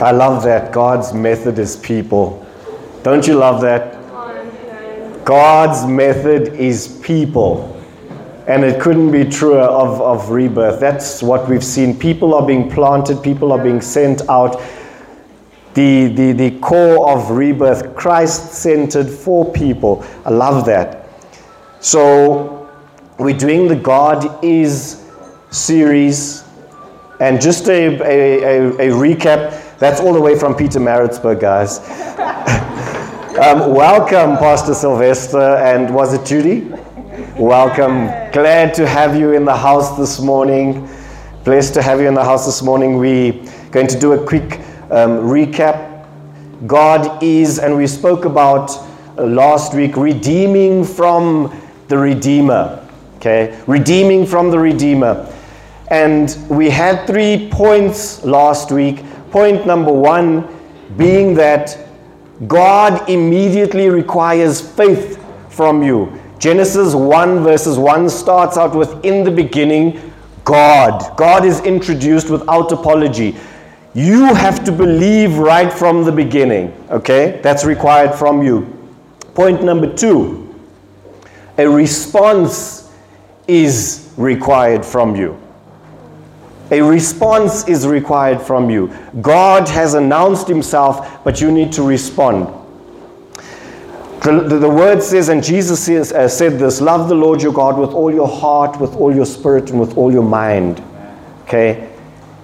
I love that. God's method is people. Don't you love that? God's method is people. And it couldn't be truer of, of rebirth. That's what we've seen. People are being planted, people are being sent out. The, the, the core of rebirth, Christ centered for people. I love that. So, we're doing the God is series. And just a, a, a, a recap that's all the way from Pietermaritzburg, guys. um, welcome, Pastor Sylvester, and was it Judy? Welcome. Glad to have you in the house this morning. Blessed to have you in the house this morning. We're going to do a quick um, recap. God is, and we spoke about last week, redeeming from the Redeemer. Okay? Redeeming from the Redeemer. And we had three points last week. Point number one being that God immediately requires faith from you. Genesis 1 verses 1 starts out with in the beginning, God. God is introduced without apology. You have to believe right from the beginning, okay? That's required from you. Point number two a response is required from you. A response is required from you. God has announced himself, but you need to respond. The, the, word says, and Jesus says, uh, said this love the Lord your God with all your heart, with all your spirit, and with all your mind. Okay?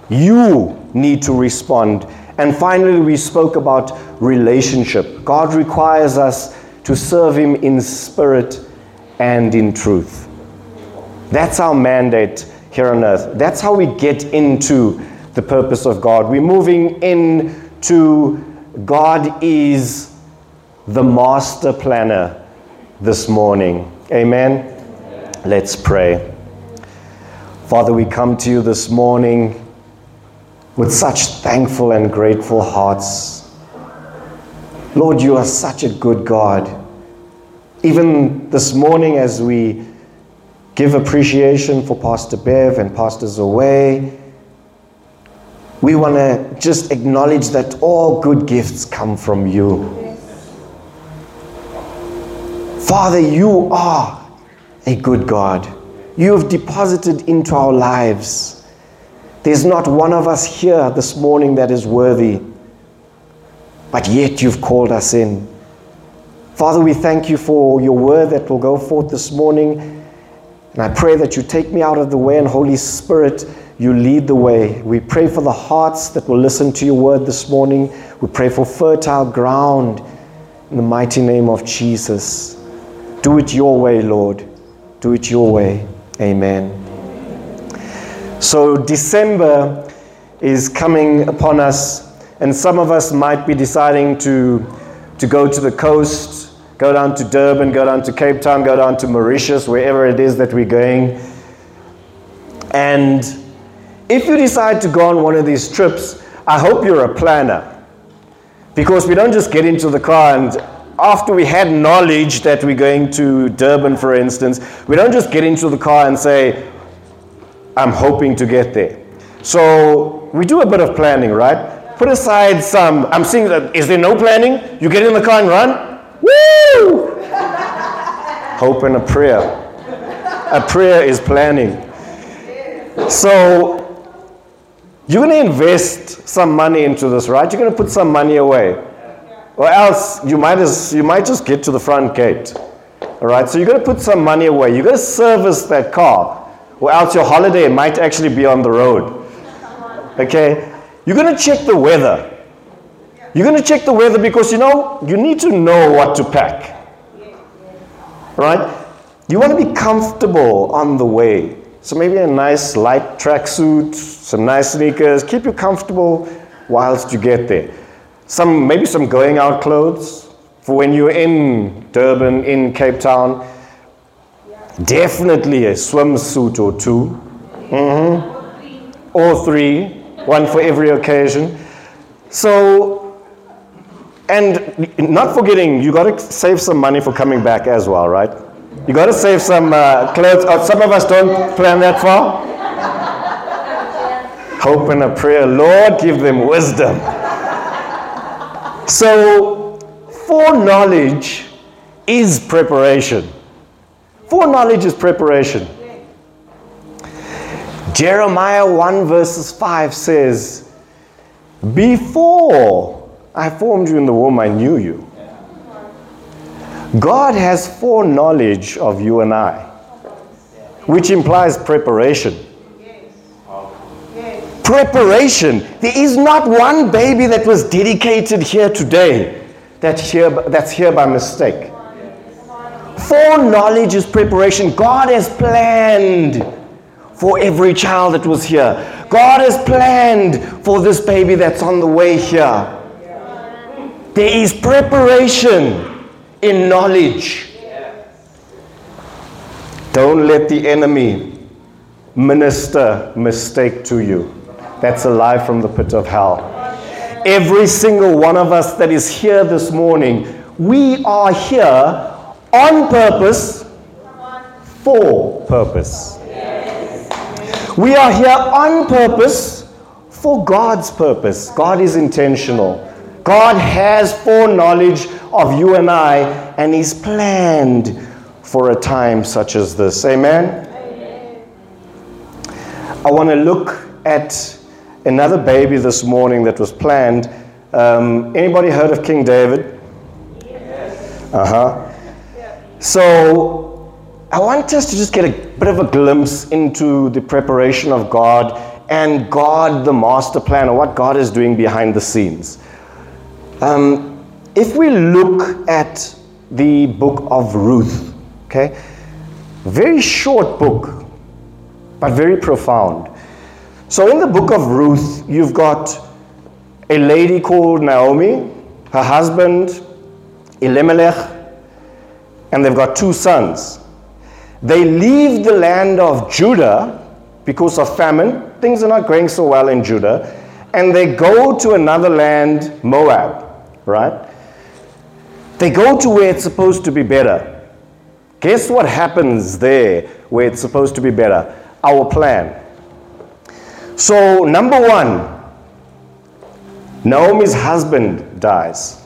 You need to respond. And finally, we spoke about relationship. God requires us to serve Him in spirit and in truth. That's our mandate here on earth. That's how we get into the purpose of God. We're moving into God is the master planner this morning. Amen. Let's pray. Father, we come to you this morning with such thankful and grateful hearts. Lord, you are such a good God. Even this morning, as we give appreciation for Pastor Bev and Pastor Zoe. We want to just acknowledge that all good gifts come from you. Father, you are a good God. You have deposited into our lives. There's not one of us here this morning that is worthy, but yet you've called us in. Father, we thank you for your word that will go forth this morning. And I pray that you take me out of the way and Holy Spirit, you lead the way. We pray for the hearts that will listen to your word this morning. We pray for fertile ground in the mighty name of Jesus. Do it your way, Lord. Do it your way. Amen. So, December is coming upon us, and some of us might be deciding to, to go to the coast Go down to Durban, go down to Cape Town, go down to Mauritius, wherever it is that we're going. And if you decide to go on one of these trips, I hope you're a planner. Because we don't just get into the car and after we had knowledge that we're going to Durban, for instance, we don't just get into the car and say, I'm hoping to get there. So we do a bit of planning, right? Put aside some, I'm seeing that, is there no planning? You get in the car and run? Woo! Hope and a prayer. A prayer is planning. So, you're going to invest some money into this, right? You're going to put some money away. Or else you might, as, you might just get to the front gate. All right? So, you're going to put some money away. You're going to service that car. Or else your holiday might actually be on the road. Okay? You're going to check the weather. You're going to check the weather because you know, you need to know what to pack. Right? You want to be comfortable on the way. So maybe a nice light tracksuit, some nice sneakers, keep you comfortable whilst you get there. Some maybe some going out clothes for when you're in Durban, in Cape Town. Definitely a swimsuit or 2 mm-hmm. Or three, one for every occasion. So and not forgetting, you got to save some money for coming back as well, right? You got to save some uh, clothes. Oh, some of us don't plan that far. Hope and a prayer, Lord, give them wisdom. So, foreknowledge is preparation. Foreknowledge is preparation. Jeremiah 1 verses 5 says, Before I formed you in the womb, I knew you. God has foreknowledge of you and I, which implies preparation. Preparation. There is not one baby that was dedicated here today that's here, that's here by mistake. Foreknowledge is preparation. God has planned for every child that was here. God has planned for this baby that's on the way here. There is preparation in knowledge. Don't let the enemy minister mistake to you. That's a lie from the pit of hell. Every single one of us that is here this morning, we are here on purpose for purpose. We are here on purpose for God's purpose. God is intentional. God has foreknowledge of you and I, and He's planned for a time such as this. Amen? Amen. I want to look at another baby this morning that was planned. Um, anybody heard of King David? Yes. Uh huh. So I want us to just get a bit of a glimpse into the preparation of God and God, the master plan, or what God is doing behind the scenes. Um, if we look at the book of Ruth, okay, very short book, but very profound. So in the book of Ruth, you've got a lady called Naomi, her husband Elimelech, and they've got two sons. They leave the land of Judah because of famine. Things are not going so well in Judah. And they go to another land, Moab, right? They go to where it's supposed to be better. Guess what happens there where it's supposed to be better? Our plan. So, number one, Naomi's husband dies.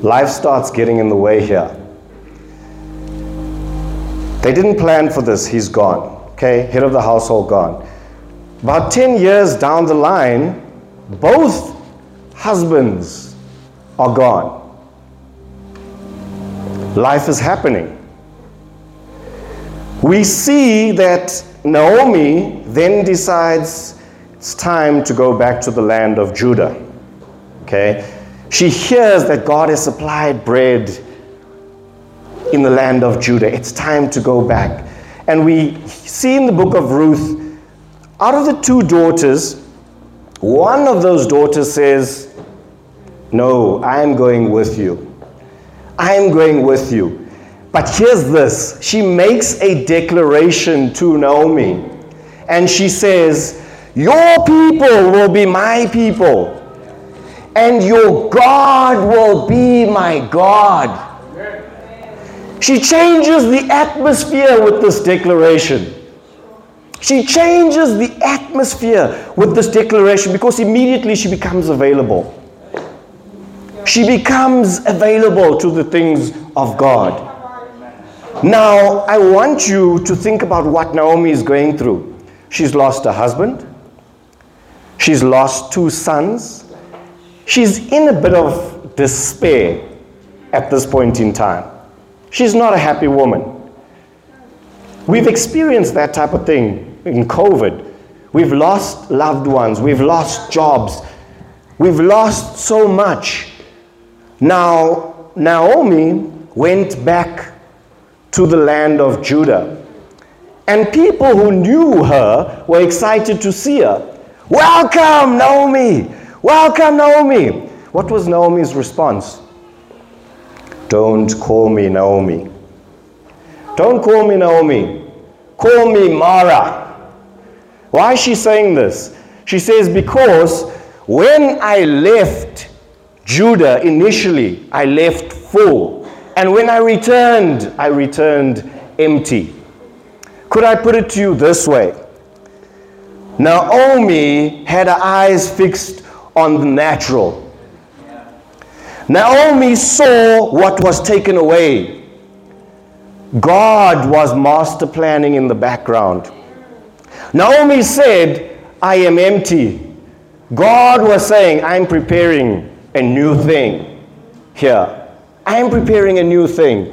Life starts getting in the way here. They didn't plan for this, he's gone. Okay, head of the household gone. About 10 years down the line, both husbands are gone. Life is happening. We see that Naomi then decides it's time to go back to the land of Judah. Okay? She hears that God has supplied bread in the land of Judah. It's time to go back. And we see in the book of Ruth, out of the two daughters, one of those daughters says, No, I am going with you. I am going with you. But here's this she makes a declaration to Naomi, and she says, Your people will be my people, and your God will be my God. She changes the atmosphere with this declaration. She changes the atmosphere with this declaration because immediately she becomes available. She becomes available to the things of God. Now, I want you to think about what Naomi is going through. She's lost a husband, she's lost two sons, she's in a bit of despair at this point in time. She's not a happy woman. We've experienced that type of thing in COVID. We've lost loved ones, we've lost jobs, we've lost so much. Now, Naomi went back to the land of Judah. And people who knew her were excited to see her. Welcome, Naomi! Welcome, Naomi! What was Naomi's response? Don't call me Naomi. Don't call me Naomi. Call me Mara. Why is she saying this? She says, Because when I left Judah initially, I left full. And when I returned, I returned empty. Could I put it to you this way? Naomi had her eyes fixed on the natural. Naomi saw what was taken away. God was master planning in the background. Naomi said, I am empty. God was saying, I'm preparing a new thing here. I am preparing a new thing.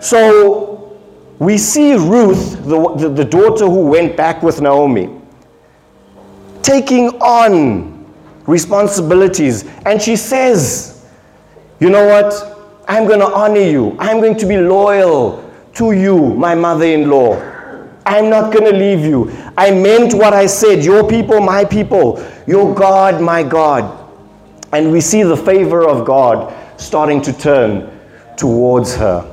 So we see Ruth, the, the, the daughter who went back with Naomi, taking on responsibilities. And she says, You know what? I'm going to honor you. I'm going to be loyal to you, my mother in law. I'm not going to leave you. I meant what I said. Your people, my people. Your God, my God. And we see the favor of God starting to turn towards her.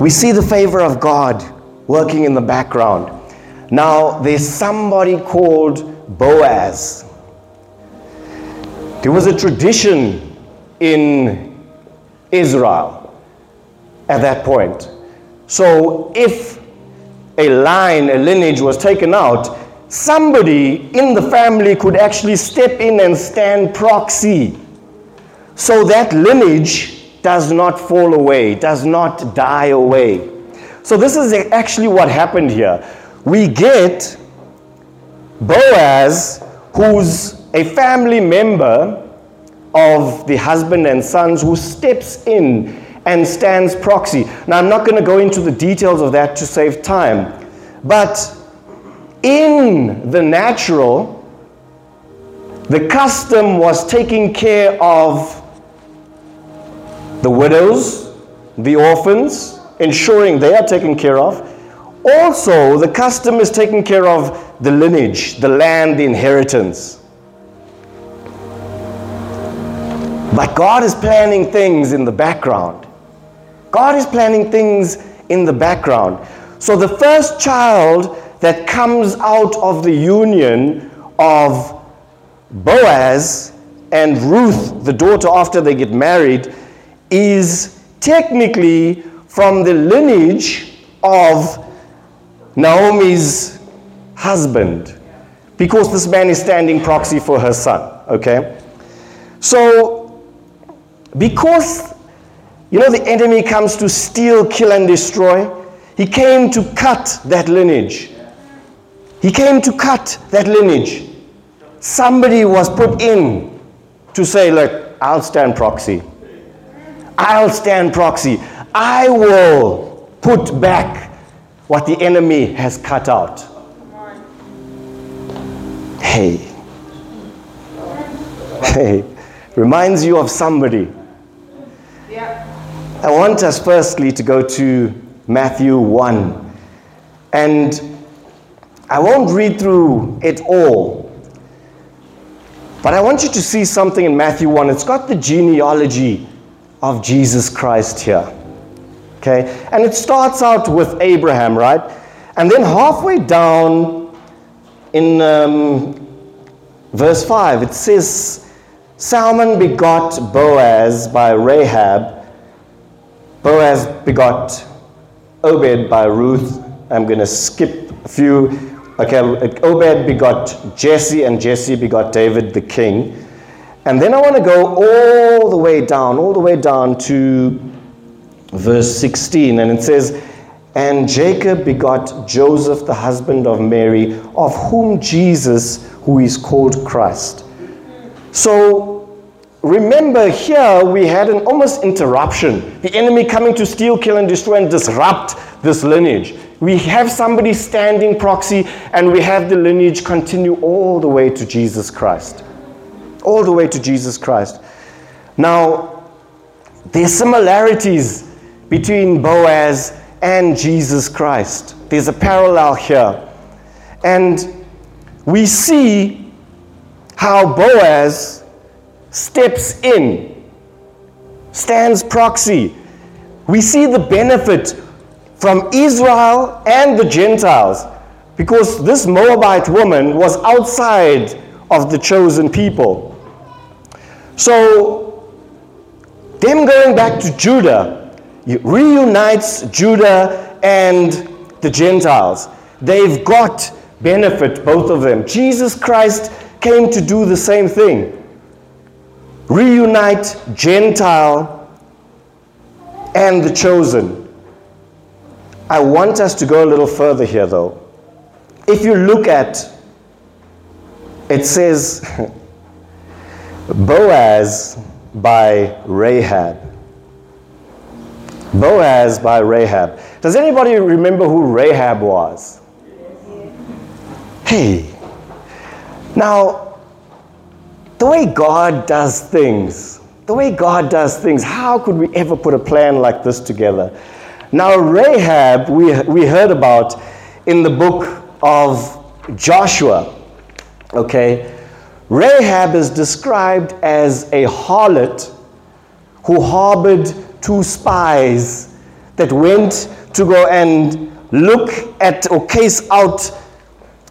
We see the favor of God working in the background. Now, there's somebody called Boaz. There was a tradition in Israel at that point. So, if a line, a lineage was taken out, somebody in the family could actually step in and stand proxy. So that lineage does not fall away, does not die away. So, this is actually what happened here. We get Boaz, who's a family member of the husband and sons, who steps in and stands proxy. Now, I'm not going to go into the details of that to save time, but in the natural, the custom was taking care of the widows, the orphans, ensuring they are taken care of. Also, the custom is taking care of the lineage, the land, the inheritance. But God is planning things in the background. God is planning things in the background. So the first child that comes out of the union of Boaz and Ruth, the daughter after they get married, is technically from the lineage of Naomi's husband because this man is standing proxy for her son. Okay? So, because, you know, the enemy comes to steal, kill, and destroy, he came to cut that lineage. He came to cut that lineage. Somebody was put in to say, Look, I'll stand proxy. I'll stand proxy. I will put back what the enemy has cut out. Hey. Hey. Reminds you of somebody. I want us firstly to go to Matthew 1. And I won't read through it all. But I want you to see something in Matthew 1. It's got the genealogy of Jesus Christ here. Okay? And it starts out with Abraham, right? And then halfway down in um, verse 5, it says, Salmon begot Boaz by Rahab. Boaz begot Obed by Ruth. I'm going to skip a few. Okay, uh, Obed begot Jesse, and Jesse begot David the king. And then I want to go all the way down, all the way down to verse 16. And it says, And Jacob begot Joseph, the husband of Mary, of whom Jesus, who is called Christ. So remember here we had an almost interruption. The enemy coming to steal, kill, and destroy and disrupt this lineage. We have somebody standing proxy, and we have the lineage continue all the way to Jesus Christ all the way to Jesus Christ. Now, there's similarities between Boaz and Jesus Christ. There's a parallel here. And we see how Boaz steps in, stands proxy. We see the benefit from Israel and the Gentiles because this Moabite woman was outside of the chosen people. So, them going back to Judah reunites Judah and the Gentiles. They've got benefit, both of them. Jesus Christ came to do the same thing. reunite Gentile and the chosen. I want us to go a little further here, though. If you look at it says Boaz by Rahab. Boaz by Rahab. Does anybody remember who Rahab was? Hey. Now, the way God does things, the way God does things, how could we ever put a plan like this together? Now, Rahab, we, we heard about in the book of Joshua. Okay? Rahab is described as a harlot who harbored two spies that went to go and look at or case out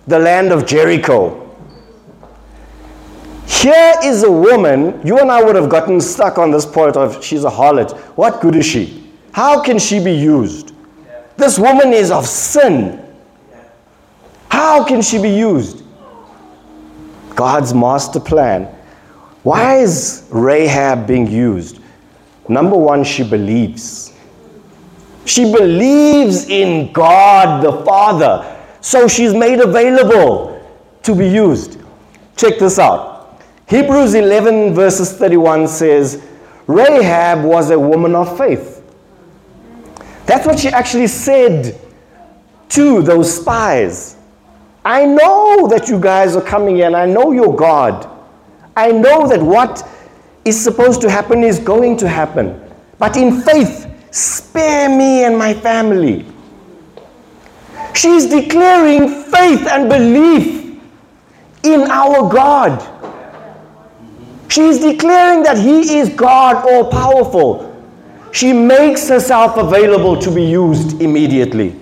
the land of Jericho. Here is a woman, you and I would have gotten stuck on this point of she's a harlot. What good is she? How can she be used? This woman is of sin. How can she be used? God's master plan. Why is Rahab being used? Number one, she believes. She believes in God the Father. So she's made available to be used. Check this out. Hebrews 11, verses 31 says, Rahab was a woman of faith. That's what she actually said to those spies. I know that you guys are coming and I know you're God. I know that what is supposed to happen is going to happen. But in faith, spare me and my family. She's declaring faith and belief in our God. She's declaring that He is God all powerful. She makes herself available to be used immediately.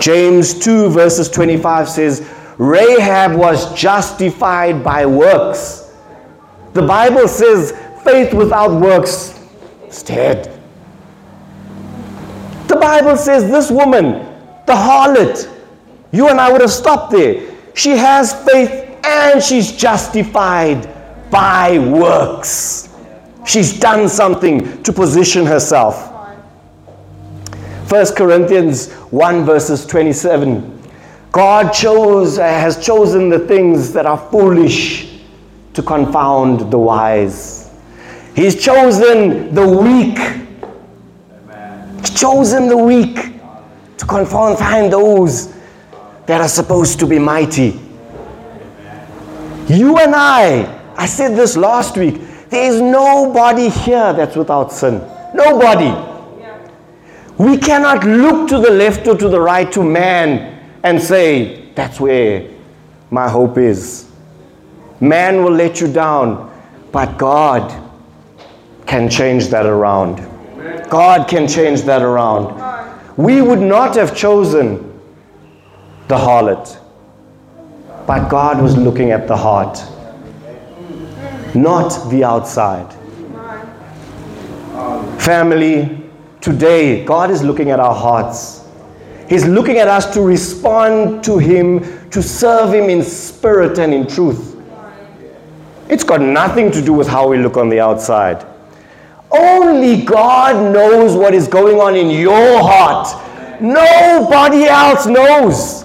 James 2, verses 25 says, Rahab was justified by works. The Bible says, faith without works is dead. The Bible says, this woman, the harlot, you and I would have stopped there. She has faith and she's justified by works. She's done something to position herself. 1 Corinthians 1 verses 27. God chose, has chosen the things that are foolish to confound the wise. He's chosen the weak. He's chosen the weak to confound those that are supposed to be mighty. You and I, I said this last week, there is nobody here that's without sin. Nobody. We cannot look to the left or to the right to man and say, that's where my hope is. Man will let you down, but God can change that around. God can change that around. We would not have chosen the harlot, but God was looking at the heart, not the outside. Family, Today, God is looking at our hearts. He's looking at us to respond to Him, to serve Him in spirit and in truth. It's got nothing to do with how we look on the outside. Only God knows what is going on in your heart. Nobody else knows.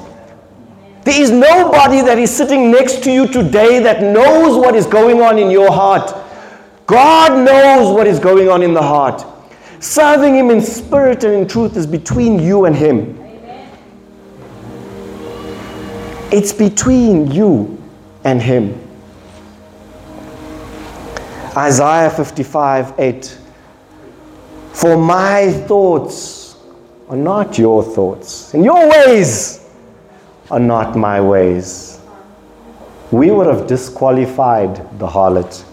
There is nobody that is sitting next to you today that knows what is going on in your heart. God knows what is going on in the heart. Serving Him in spirit and in truth is between you and Him. Amen. It's between you and Him. Isaiah 55 8. For my thoughts are not your thoughts, and your ways are not my ways. We would have disqualified the harlot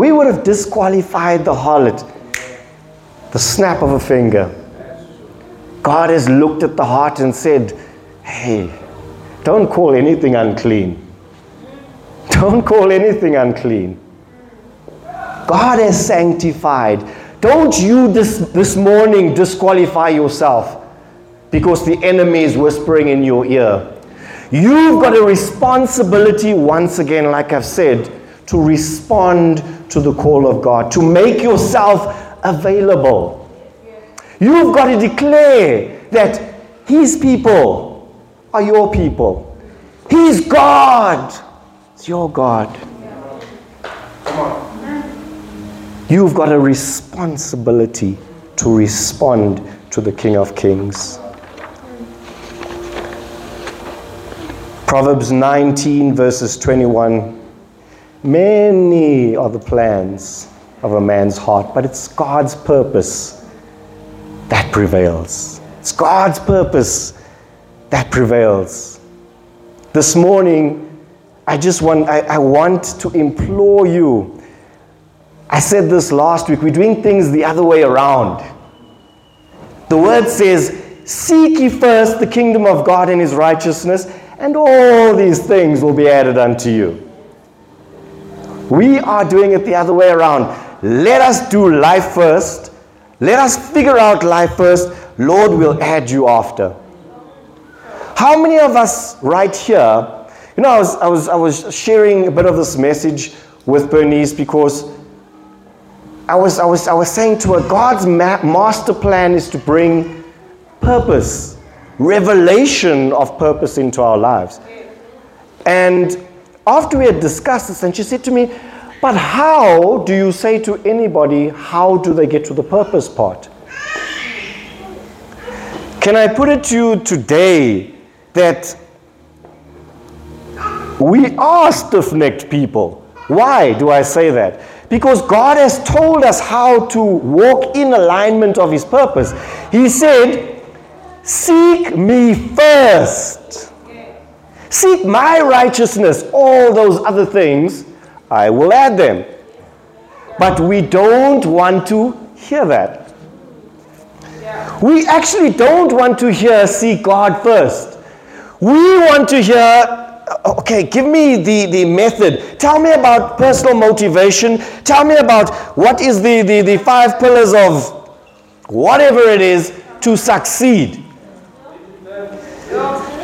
we would have disqualified the harlot. The snap of a finger. God has looked at the heart and said, Hey, don't call anything unclean. Don't call anything unclean. God has sanctified. Don't you this, this morning disqualify yourself because the enemy is whispering in your ear. You've got a responsibility, once again, like I've said, to respond to the call of God, to make yourself available. You've got to declare that His people are your people. He's God. It's your God. You've got a responsibility to respond to the King of Kings. Proverbs 19, verses 21. Many are the plans of a man's heart, but it's God's purpose that prevails. It's God's purpose that prevails. This morning, I just want, I, I want to implore you. I said this last week, we're doing things the other way around. The word says, Seek ye first the kingdom of God and his righteousness, and all these things will be added unto you. We are doing it the other way around. Let us do life first. Let us figure out life first. Lord will add you after. How many of us right here, you know, I was, I was, I was sharing a bit of this message with Bernice because I was, I was, I was saying to her, God's ma- master plan is to bring purpose revelation of purpose into our lives. And after we had discussed this, and she said to me, But how do you say to anybody, how do they get to the purpose part? Can I put it to you today that we are stiff necked people? Why do I say that? Because God has told us how to walk in alignment of His purpose. He said, Seek me first. Seek my righteousness. All those other things, I will add them. But we don't want to hear that. We actually don't want to hear seek God first. We want to hear, okay, give me the, the method. Tell me about personal motivation. Tell me about what is the, the, the five pillars of whatever it is to succeed.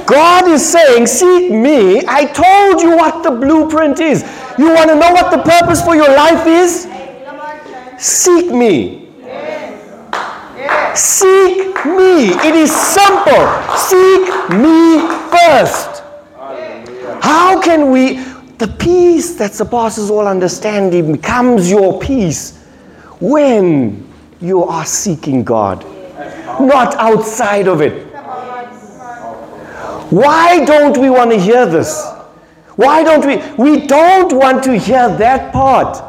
God is saying, Seek me. I told you what the blueprint is. You want to know what the purpose for your life is? Seek me. Seek me. It is simple. Seek me first. How can we, the peace that surpasses all understanding becomes your peace when you are seeking God, not outside of it. Why don't we want to hear this? Why don't we? We don't want to hear that part.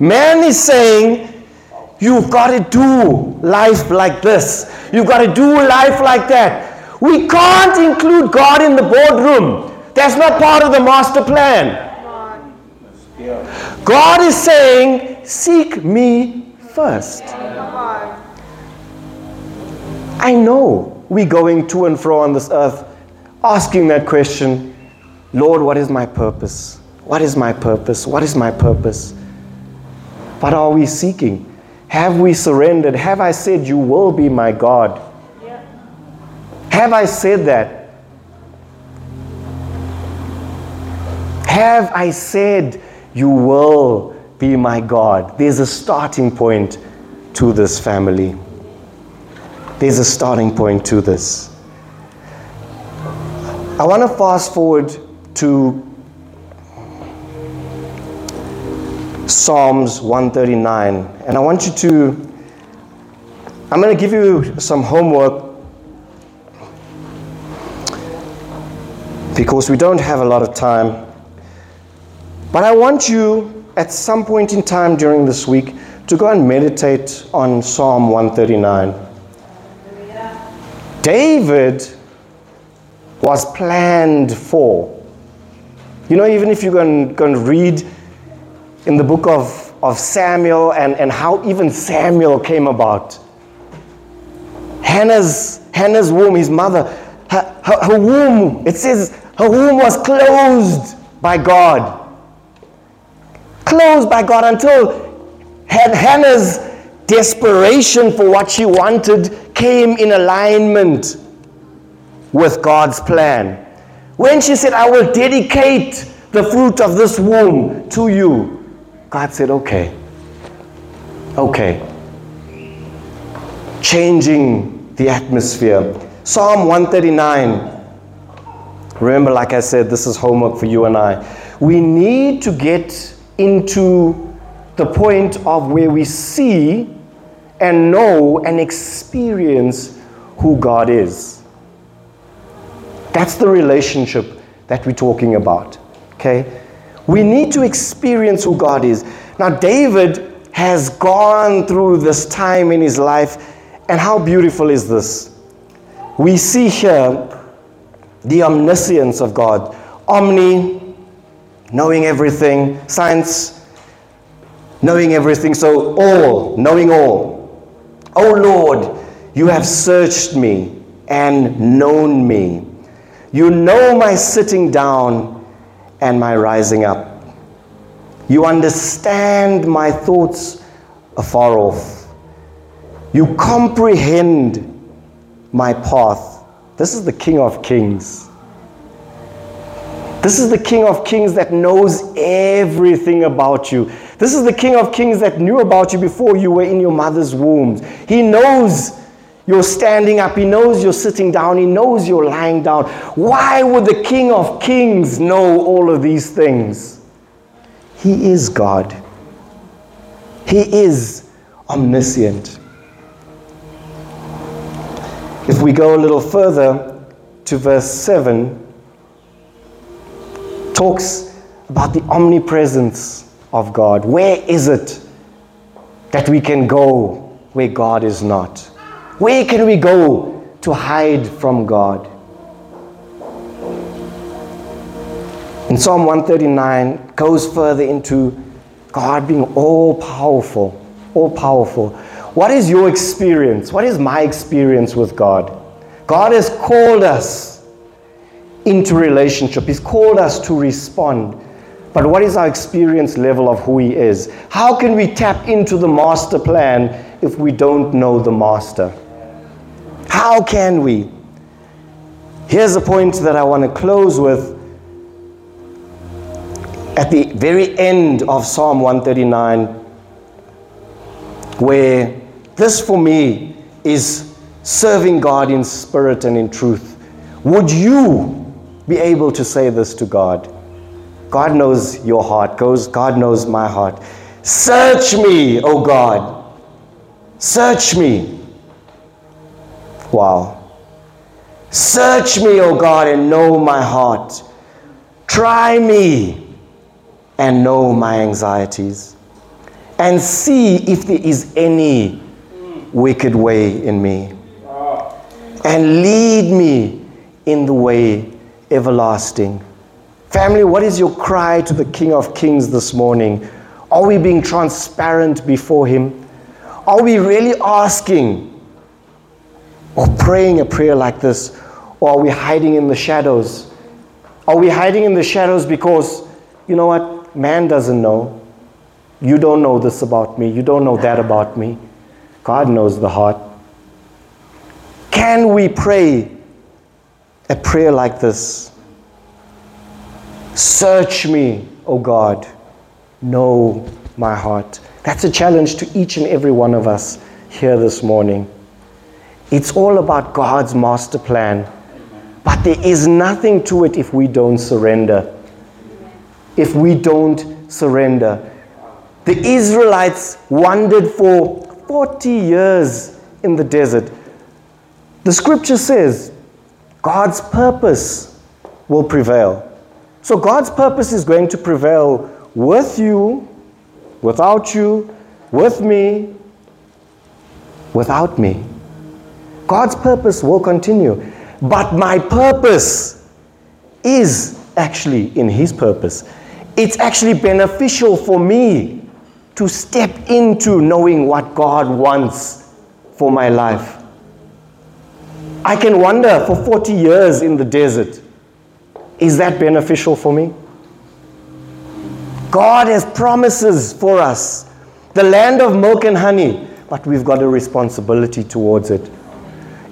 Man is saying, You've got to do life like this. You've got to do life like that. We can't include God in the boardroom. That's not part of the master plan. God is saying, Seek me first. I know we're going to and fro on this earth asking that question Lord, what is my purpose? What is my purpose? What is my purpose? But are we seeking? Have we surrendered? Have I said, You will be my God? Yeah. Have I said that? Have I said, You will be my God? There's a starting point to this family. There's a starting point to this. I want to fast forward to Psalms 139, and I want you to, I'm going to give you some homework because we don't have a lot of time. But I want you at some point in time during this week to go and meditate on Psalm 139. David was planned for. You know, even if you can, can read in the book of, of Samuel and, and how even Samuel came about. Hannah's, Hannah's womb, his mother, her, her, her womb, it says her womb was closed by God. Closed by God until Hannah's desperation for what she wanted came in alignment with God's plan. When she said, I will dedicate the fruit of this womb to you, God said, okay. Okay. Changing the atmosphere. Psalm 139. Remember, like I said, this is homework for you and I. We need to get into the point of where we see and know and experience who God is. That's the relationship that we're talking about. Okay? We need to experience who God is. Now, David has gone through this time in his life, and how beautiful is this? We see here the omniscience of God. Omni, knowing everything. Science, knowing everything. So, all, knowing all. Oh Lord, you have searched me and known me. You know my sitting down and my rising up. You understand my thoughts afar off. You comprehend my path. This is the King of Kings. This is the King of Kings that knows everything about you. This is the King of Kings that knew about you before you were in your mother's womb. He knows you're standing up. He knows you're sitting down. He knows you're lying down. Why would the King of Kings know all of these things? He is God. He is omniscient. If we go a little further to verse 7, talks about the omnipresence of God. Where is it that we can go where God is not? Where can we go to hide from God? In Psalm 139 goes further into God being all powerful, all powerful. What is your experience? What is my experience with God? God has called us into relationship. He's called us to respond. But what is our experience level of who He is? How can we tap into the master plan if we don't know the master? How can we? Here's a point that I want to close with. At the very end of Psalm 139, where this for me is serving God in spirit and in truth. Would you be able to say this to God? God knows your heart. God knows my heart. Search me, O God. Search me. Wow. Search me, O God, and know my heart. Try me and know my anxieties. And see if there is any wicked way in me. And lead me in the way everlasting. Family, what is your cry to the King of Kings this morning? Are we being transparent before Him? Are we really asking or praying a prayer like this? Or are we hiding in the shadows? Are we hiding in the shadows because, you know what, man doesn't know? You don't know this about me. You don't know that about me. God knows the heart. Can we pray a prayer like this? Search me, O God. Know my heart. That's a challenge to each and every one of us here this morning. It's all about God's master plan. But there is nothing to it if we don't surrender. If we don't surrender. The Israelites wandered for 40 years in the desert. The scripture says God's purpose will prevail. So God's purpose is going to prevail with you, without you, with me, without me. God's purpose will continue. But my purpose is actually in His purpose. It's actually beneficial for me to step into knowing what God wants for my life. I can wander for 40 years in the desert. Is that beneficial for me? God has promises for us, the land of milk and honey, but we've got a responsibility towards it.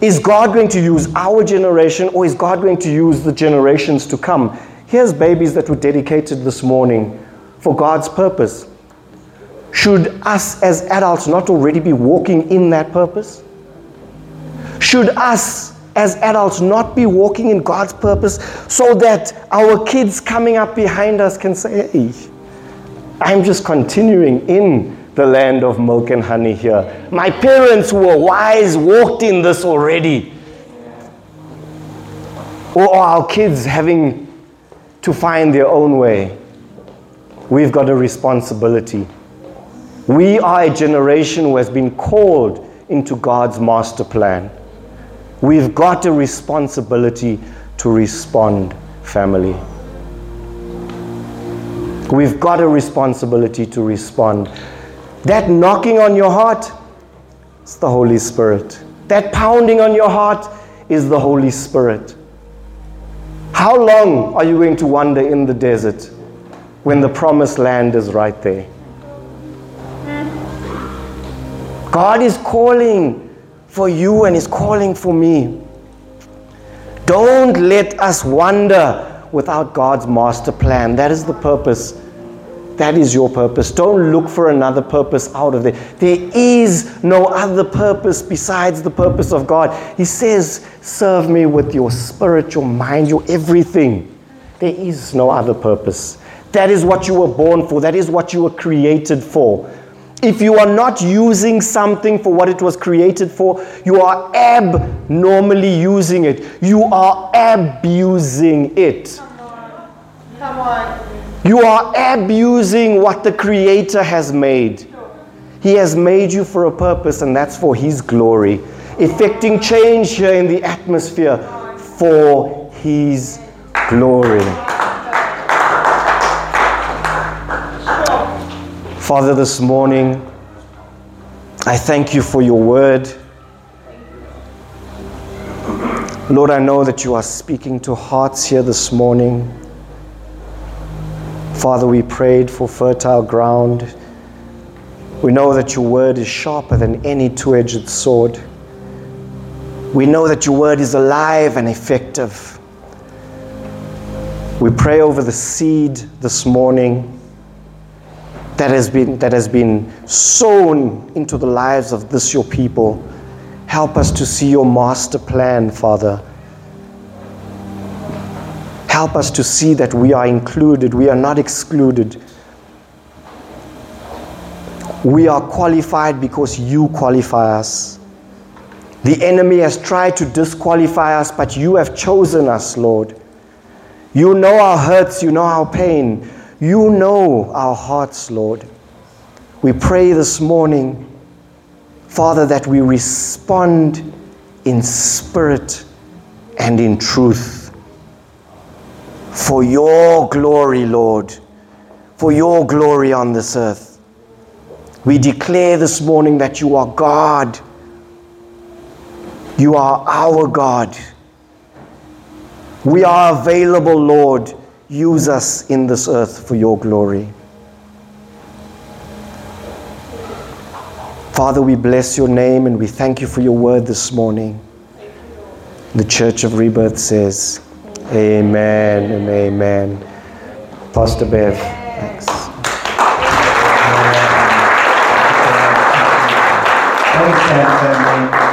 Is God going to use our generation or is God going to use the generations to come? Here's babies that were dedicated this morning for God's purpose. Should us as adults not already be walking in that purpose? Should us as adults not be walking in God's purpose so that our kids coming up behind us can say, hey, I'm just continuing in the land of milk and honey here. My parents who were wise walked in this already. Or our kids having to find their own way. We've got a responsibility. We are a generation who has been called into God's master plan. We've got a responsibility to respond, family. We've got a responsibility to respond. That knocking on your heart, it's the Holy Spirit. That pounding on your heart is the Holy Spirit. How long are you going to wander in the desert when the promised land is right there? God is calling for you and is calling for me. Don't let us wander without God's master plan. That is the purpose. That is your purpose. Don't look for another purpose out of it. There is no other purpose besides the purpose of God. He says, Serve me with your spirit, your mind, your everything. There is no other purpose. That is what you were born for, that is what you were created for. If you are not using something for what it was created for, you are abnormally using it. You are abusing it. Come on. Come on. You are abusing what the Creator has made. He has made you for a purpose, and that's for His glory. Effecting change here in the atmosphere for His glory. Father, this morning, I thank you for your word. Lord, I know that you are speaking to hearts here this morning. Father, we prayed for fertile ground. We know that your word is sharper than any two edged sword. We know that your word is alive and effective. We pray over the seed this morning that has been, that has been sown into the lives of this your people. Help us to see your master plan, Father. Help us to see that we are included, we are not excluded. We are qualified because you qualify us. The enemy has tried to disqualify us, but you have chosen us, Lord. You know our hurts, you know our pain. You know our hearts, Lord. We pray this morning, Father, that we respond in spirit and in truth. For your glory, Lord, for your glory on this earth. We declare this morning that you are God. You are our God. We are available, Lord Use us in this earth for your glory. Father, we bless your name and we thank you for your word this morning. The Church of Rebirth says, Amen and amen. Pastor Bev, thanks. Thanks,